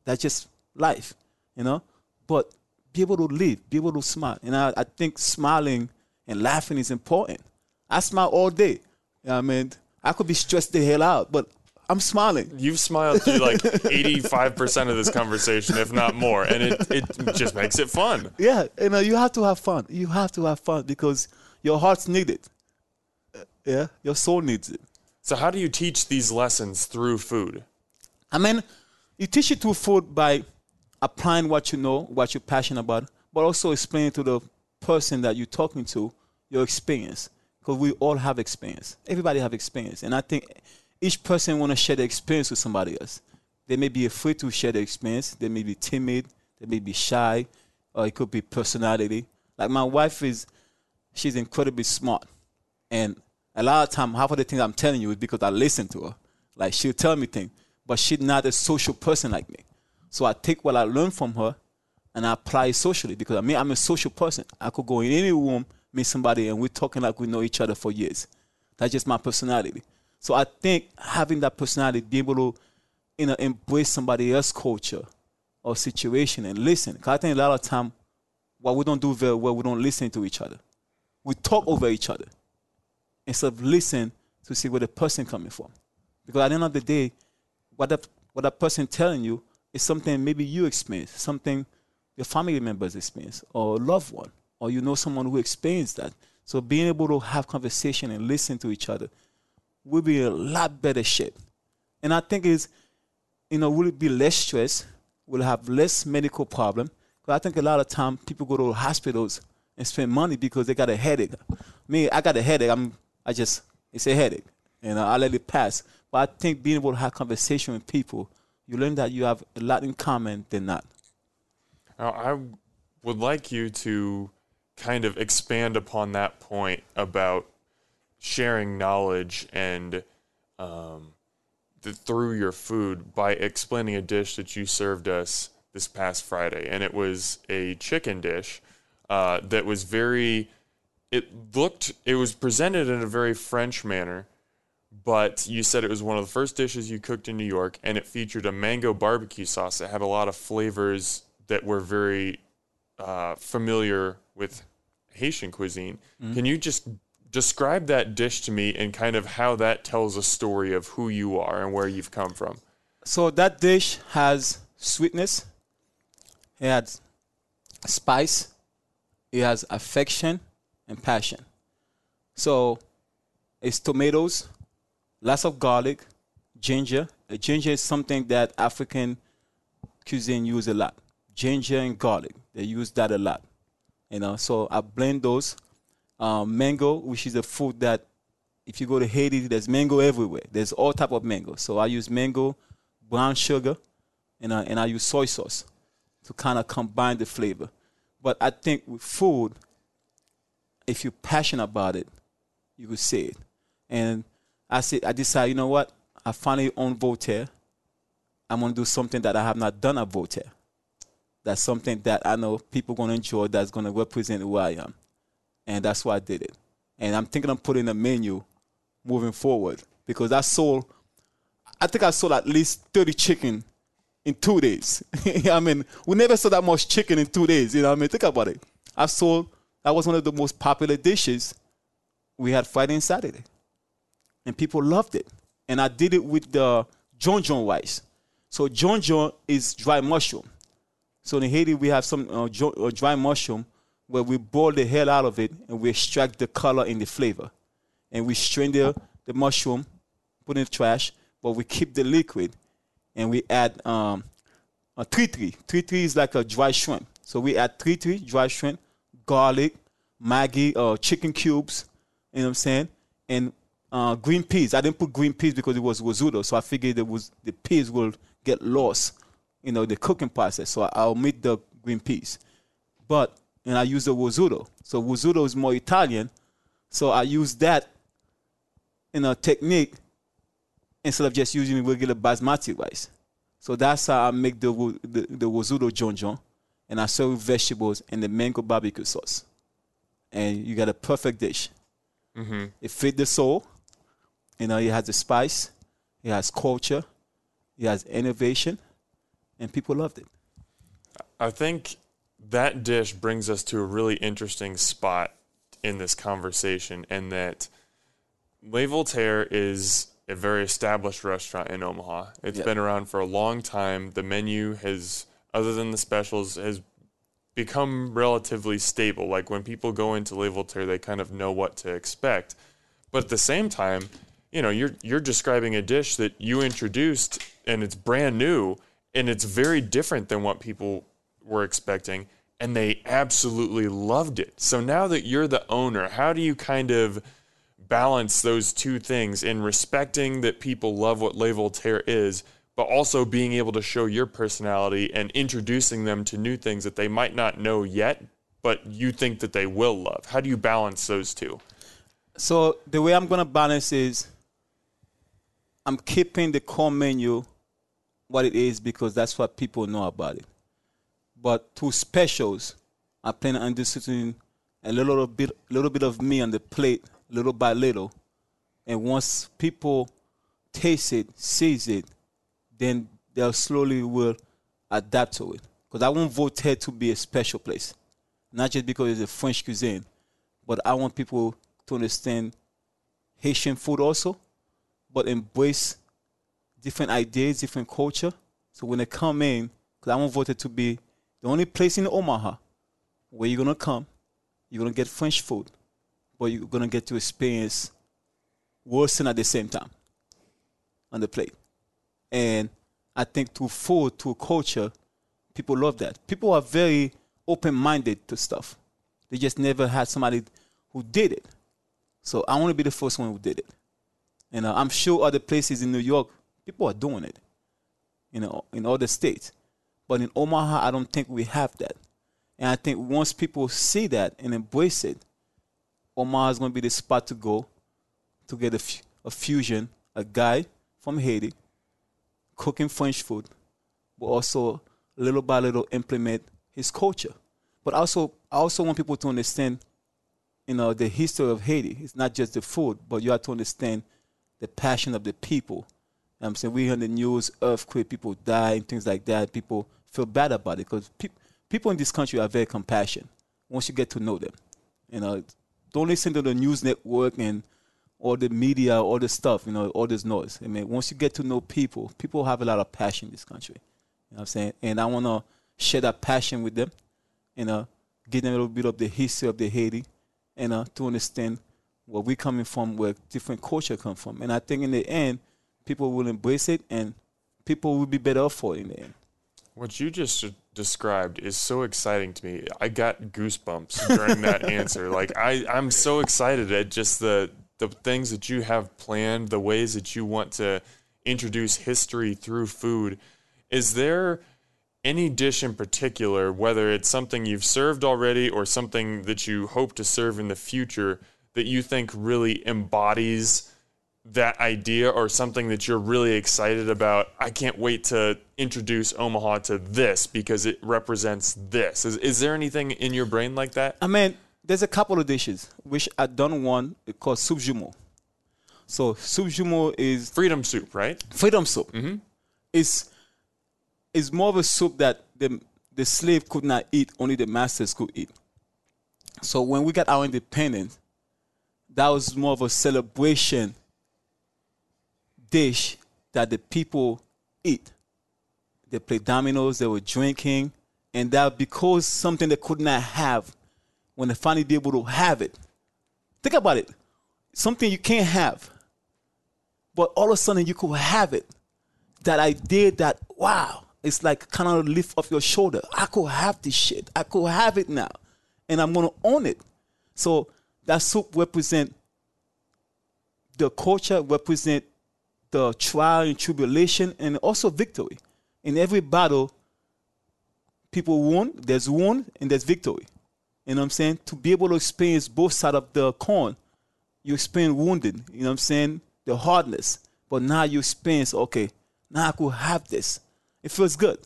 That's just life, you know? But be able to live, be able to smile. And I, I think smiling and laughing is important. I smile all day. You know I mean, I could be stressed the hell out, but I'm smiling. You've smiled through like 85% of this conversation, if not more, and it, it just makes it fun. Yeah, you know, you have to have fun. You have to have fun because your heart's need it. Uh, yeah, your soul needs it. So, how do you teach these lessons through food? I mean, you teach it through food by applying what you know, what you're passionate about, but also explaining to the person that you're talking to your experience. Because we all have experience. Everybody have experience, and I think each person want to share the experience with somebody else. They may be afraid to share the experience. They may be timid. They may be shy, or it could be personality. Like my wife is, she's incredibly smart, and a lot of time, half of the things I'm telling you is because I listen to her. Like she'll tell me things, but she's not a social person like me. So I take what I learned from her and I apply it socially because I mean I'm a social person. I could go in any room, meet somebody, and we're talking like we know each other for years. That's just my personality. So I think having that personality, be able to, you know, embrace somebody else's culture or situation and listen. Because I think a lot of time, what we don't do very well, we don't listen to each other. We talk over each other instead of listen to see where the person coming from. Because at the end of the day, what that what that person telling you is something maybe you experience, something your family members experience, or loved one, or you know someone who experienced that. So being able to have conversation and listen to each other will be a lot better shape. And I think is, you know, will be less stress, will have less medical problem. Because I think a lot of time people go to hospitals and spend money because they got a headache. Me, I got a headache. I'm I just it's a headache, and I let it pass. But I think being able to have conversation with people, you learn that you have a lot in common than not. Now, I would like you to kind of expand upon that point about sharing knowledge and um, the, through your food by explaining a dish that you served us this past Friday, and it was a chicken dish uh, that was very it looked it was presented in a very French manner, but you said it was one of the first dishes you cooked in New York, and it featured a mango barbecue sauce that had a lot of flavors that were very uh, familiar with Haitian cuisine. Mm-hmm. Can you just describe that dish to me and kind of how that tells a story of who you are and where you've come from? So that dish has sweetness, it has spice, it has affection, and passion. So it's tomatoes, lots of garlic, ginger. Uh, ginger is something that African cuisine use a lot. Ginger and garlic, they use that a lot. You know, so I blend those. Um, mango, which is a food that if you go to Haiti, there's mango everywhere. There's all type of mango. So I use mango, brown sugar, and I, and I use soy sauce to kind of combine the flavor. But I think with food, if you're passionate about it, you could say it. And I said, I decided, you know what? I finally own Voltaire. I'm gonna do something that I have not done at Voltaire. That's something that I know people gonna enjoy. That's gonna represent who I am, and that's why I did it. And I'm thinking of putting a menu moving forward because I sold. I think I sold at least 30 chicken in two days. I mean, we never saw that much chicken in two days. You know, I mean, think about it. I sold. That was one of the most popular dishes we had Friday and Saturday, and people loved it. And I did it with the djon djon rice. So djon djon is dry mushroom. So in Haiti we have some uh, jo- uh, dry mushroom where we boil the hell out of it and we extract the color and the flavor, and we strain the the mushroom, put it in the trash, but we keep the liquid, and we add um, a. Tritri is like a dry shrimp. So we add three dry shrimp, garlic, Maggi, uh, chicken cubes. You know what I'm saying? And uh, green peas. I didn't put green peas because it was risotto, so I figured it was the peas will get lost, you know, the cooking process. So I omit the green peas, but and I use the risotto. So risotto is more Italian, so I use that in a technique instead of just using regular basmati rice. So that's how I make the the, the risotto jonjon, and I serve vegetables and the mango barbecue sauce, and you got a perfect dish. Mm-hmm. It fit the soul. You know, it has the spice, it has culture, it has innovation, and people loved it. I think that dish brings us to a really interesting spot in this conversation, and that Le Voltaire is a very established restaurant in Omaha. It's Yep. been around for a long time. The menu has, other than the specials, has become relatively stable. Like when people go into Le Voltaire, they kind of know what to expect. But at the same time, you know, you're you're describing a dish that you introduced and it's brand new and it's very different than what people were expecting and they absolutely loved it. So now that you're the owner, how do you kind of balance those two things in respecting that people love what Le Voltaire is, but also being able to show your personality and introducing them to new things that they might not know yet, but you think that they will love? How do you balance those two? So the way I'm gonna balance is I'm keeping the core menu what it is because that's what people know about it. But through specials, I plan on introducing a little bit, little bit of me on the plate, little by little, and once people taste it, sees it, then they'll slowly will adapt to it. Because I want Voltaire to be a special place, not just because it's a French cuisine, but I want people to understand Haitian food also, but embrace different ideas, different culture. So when they come in, because I want Voltaire to be the only place in Omaha where you're gonna come, you're gonna get French food, but you're gonna get to experience Wilson at the same time on the plate. And I think through food, through culture, people love that. People are very open minded to stuff. They just never had somebody who did it. So I want to be the first one who did it. And uh, I'm sure other places in New York, people are doing it. You uh, know, in other states. But in Omaha, I don't think we have that. And I think once people see that and embrace it, Omaha is going to be the spot to go to get a, a fusion, a guy from Haiti cooking French food, but also little by little implement his culture. But also, I also want people to understand, you know, the history of Haiti. It's not just the food, but you have to understand the passion of the people. You know I'm saying we hear the news earthquake, people die and things like that. People feel bad about it because peop people in this country are very compassionate. Once you get to know them, you know, don't listen to the news network and all the media, all the stuff, you know, all this noise. I mean, once you get to know people, people have a lot of passion in this country. You know what I'm saying? And I want to share that passion with them, you know, give them a little bit of the history of the Haiti, and uh, to understand where we're coming from, where different culture come from. And I think in the end, people will embrace it, and people will be better off for it in the end. What you just described is so exciting to me. I got goosebumps during that answer. Like I, I'm so excited at just the the things that you have planned, the ways that you want to introduce history through food, is there any dish in particular, whether it's something you've served already or something that you hope to serve in the future, that you think really embodies that idea or something that you're really excited about? I can't wait to introduce Omaha to this because it represents this. Is, is there anything in your brain like that? I mean, there's a couple of dishes which I done one called soup joumou. So soup joumou is Freedom soup, right? freedom soup. Mm-hmm. It's it's more of a soup that the the slave could not eat, only the masters could eat. So when we got our independence, that was more of a celebration dish that the people eat. They played dominoes, they were drinking, and that because something they could not have when they finally be able to have it. Think about it. Something you can't have, but all of a sudden you could have it. That idea that wow, it's like kind of a lift off your shoulder. I could have this shit. I could have it now, and I'm gonna own it. So that soup represent the culture, represent the trial and tribulation, and also victory. In every battle, people won. There's won and there's victory. You know what I'm saying? To be able to experience both sides of the coin, you experience wounded. You know what I'm saying? The hardness. But now you experience, okay, now I could have this. It feels good.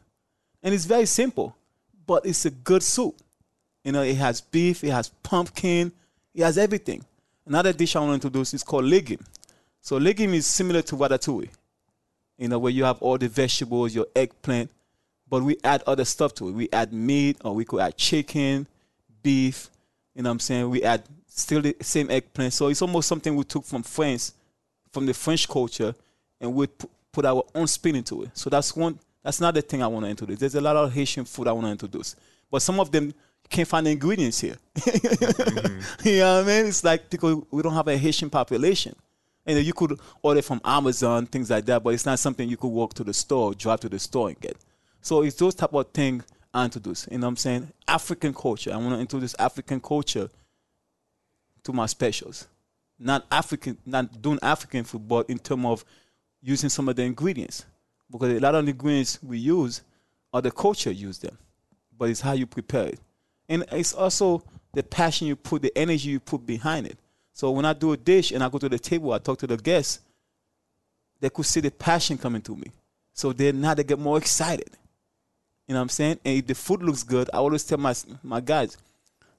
And it's very simple, but it's a good soup. You know, it has beef, it has pumpkin, it has everything. Another dish I want to introduce is called legume. So legume is similar to ratatouille. You know, where you have all the vegetables, your eggplant, but we add other stuff to it. We add meat, or we could add chicken, beef. You know what I'm saying? We add still the same eggplant. So it's almost something we took from France, from the French culture, and we put our own spin into it. So that's one. That's another thing I want to introduce. There's a lot of Haitian food I want to introduce, but some of them you can't find the ingredients here. Mm-hmm. you know what I mean? It's like because we don't have a Haitian population. And you could order from Amazon, things like that, but it's not something you could walk to the store, drive to the store and get. So it's those type of things I introduce. You know what I'm saying? African culture. I want to introduce African culture to my specials. Not African, not doing African food, but in terms of using some of the ingredients. Because a lot of the ingredients we use are the culture use them, but it's how you prepare it. And it's also the passion you put, the energy you put behind it. So when I do a dish and I go to the table, I talk to the guests, they could see the passion coming to me. So then now they get more excited. You know what I'm saying? And if the food looks good, I always tell my my guys,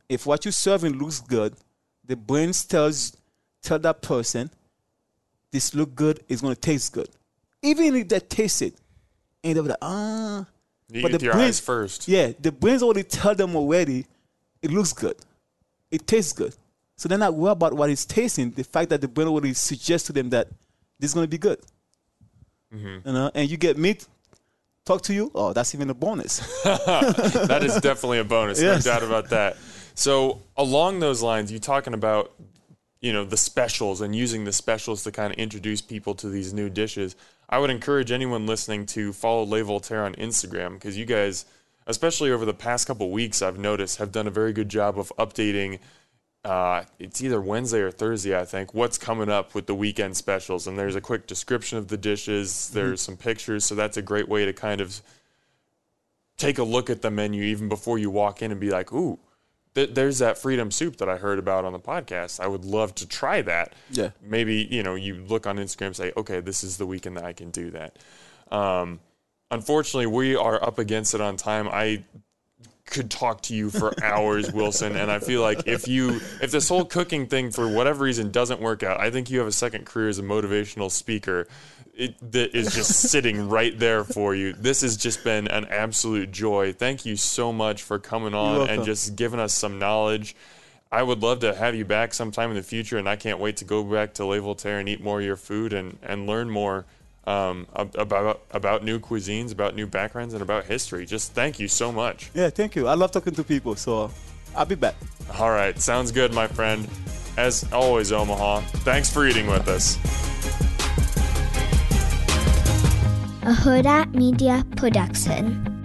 if what you're serving looks good, the brain tells tell that person this look good, it's gonna taste good. Even if they taste it, and they'll be like, ah. You But the your brain- first. Yeah, the brains already tell them already it looks good. It tastes good. So they're not worried about what it's tasting. The fact that the brain already suggests to them that this is going to be good. Mm-hmm. You know, and you get meat talk to you. Oh, that's even a bonus. that is definitely a bonus, Yes. no doubt about that. So along those lines, you talking about you know the specials and using the specials to kind of introduce people to these new dishes. I would encourage anyone listening to follow Le Voltaire on Instagram because you guys, especially over the past couple weeks, I've noticed have done a very good job of updating. Uh, it's either Wednesday or Thursday, I think. What's coming up with the weekend specials? And there's a quick description of the dishes. There's some pictures, so that's a great way to kind of take a look at the menu even before you walk in and be like, ooh, th- there's that freedom soup that I heard about on the podcast. I would love to try that. Yeah. Maybe, you know, you look on Instagram and say, okay, this is the weekend that I can do that. Um, unfortunately, we are up against it on time. I could talk to you for hours, Wilson, and I feel like if you if this whole cooking thing for whatever reason doesn't work out, I think you have a second career as a motivational speaker. It, that is just sitting right there for you. This has just been an absolute joy. Thank you so much for coming on and just giving us some knowledge. I would love to have you back sometime in the future, and I can't wait to go back to Le Voltaire and eat more of your food and, and learn more um, about about new cuisines, about new backgrounds, and about history. Just thank you so much. yeah, thank you. I love talking to people, so I'll be back. All right, sounds good, my friend. As always, Omaha, thanks for eating with us. a Huda Media Production.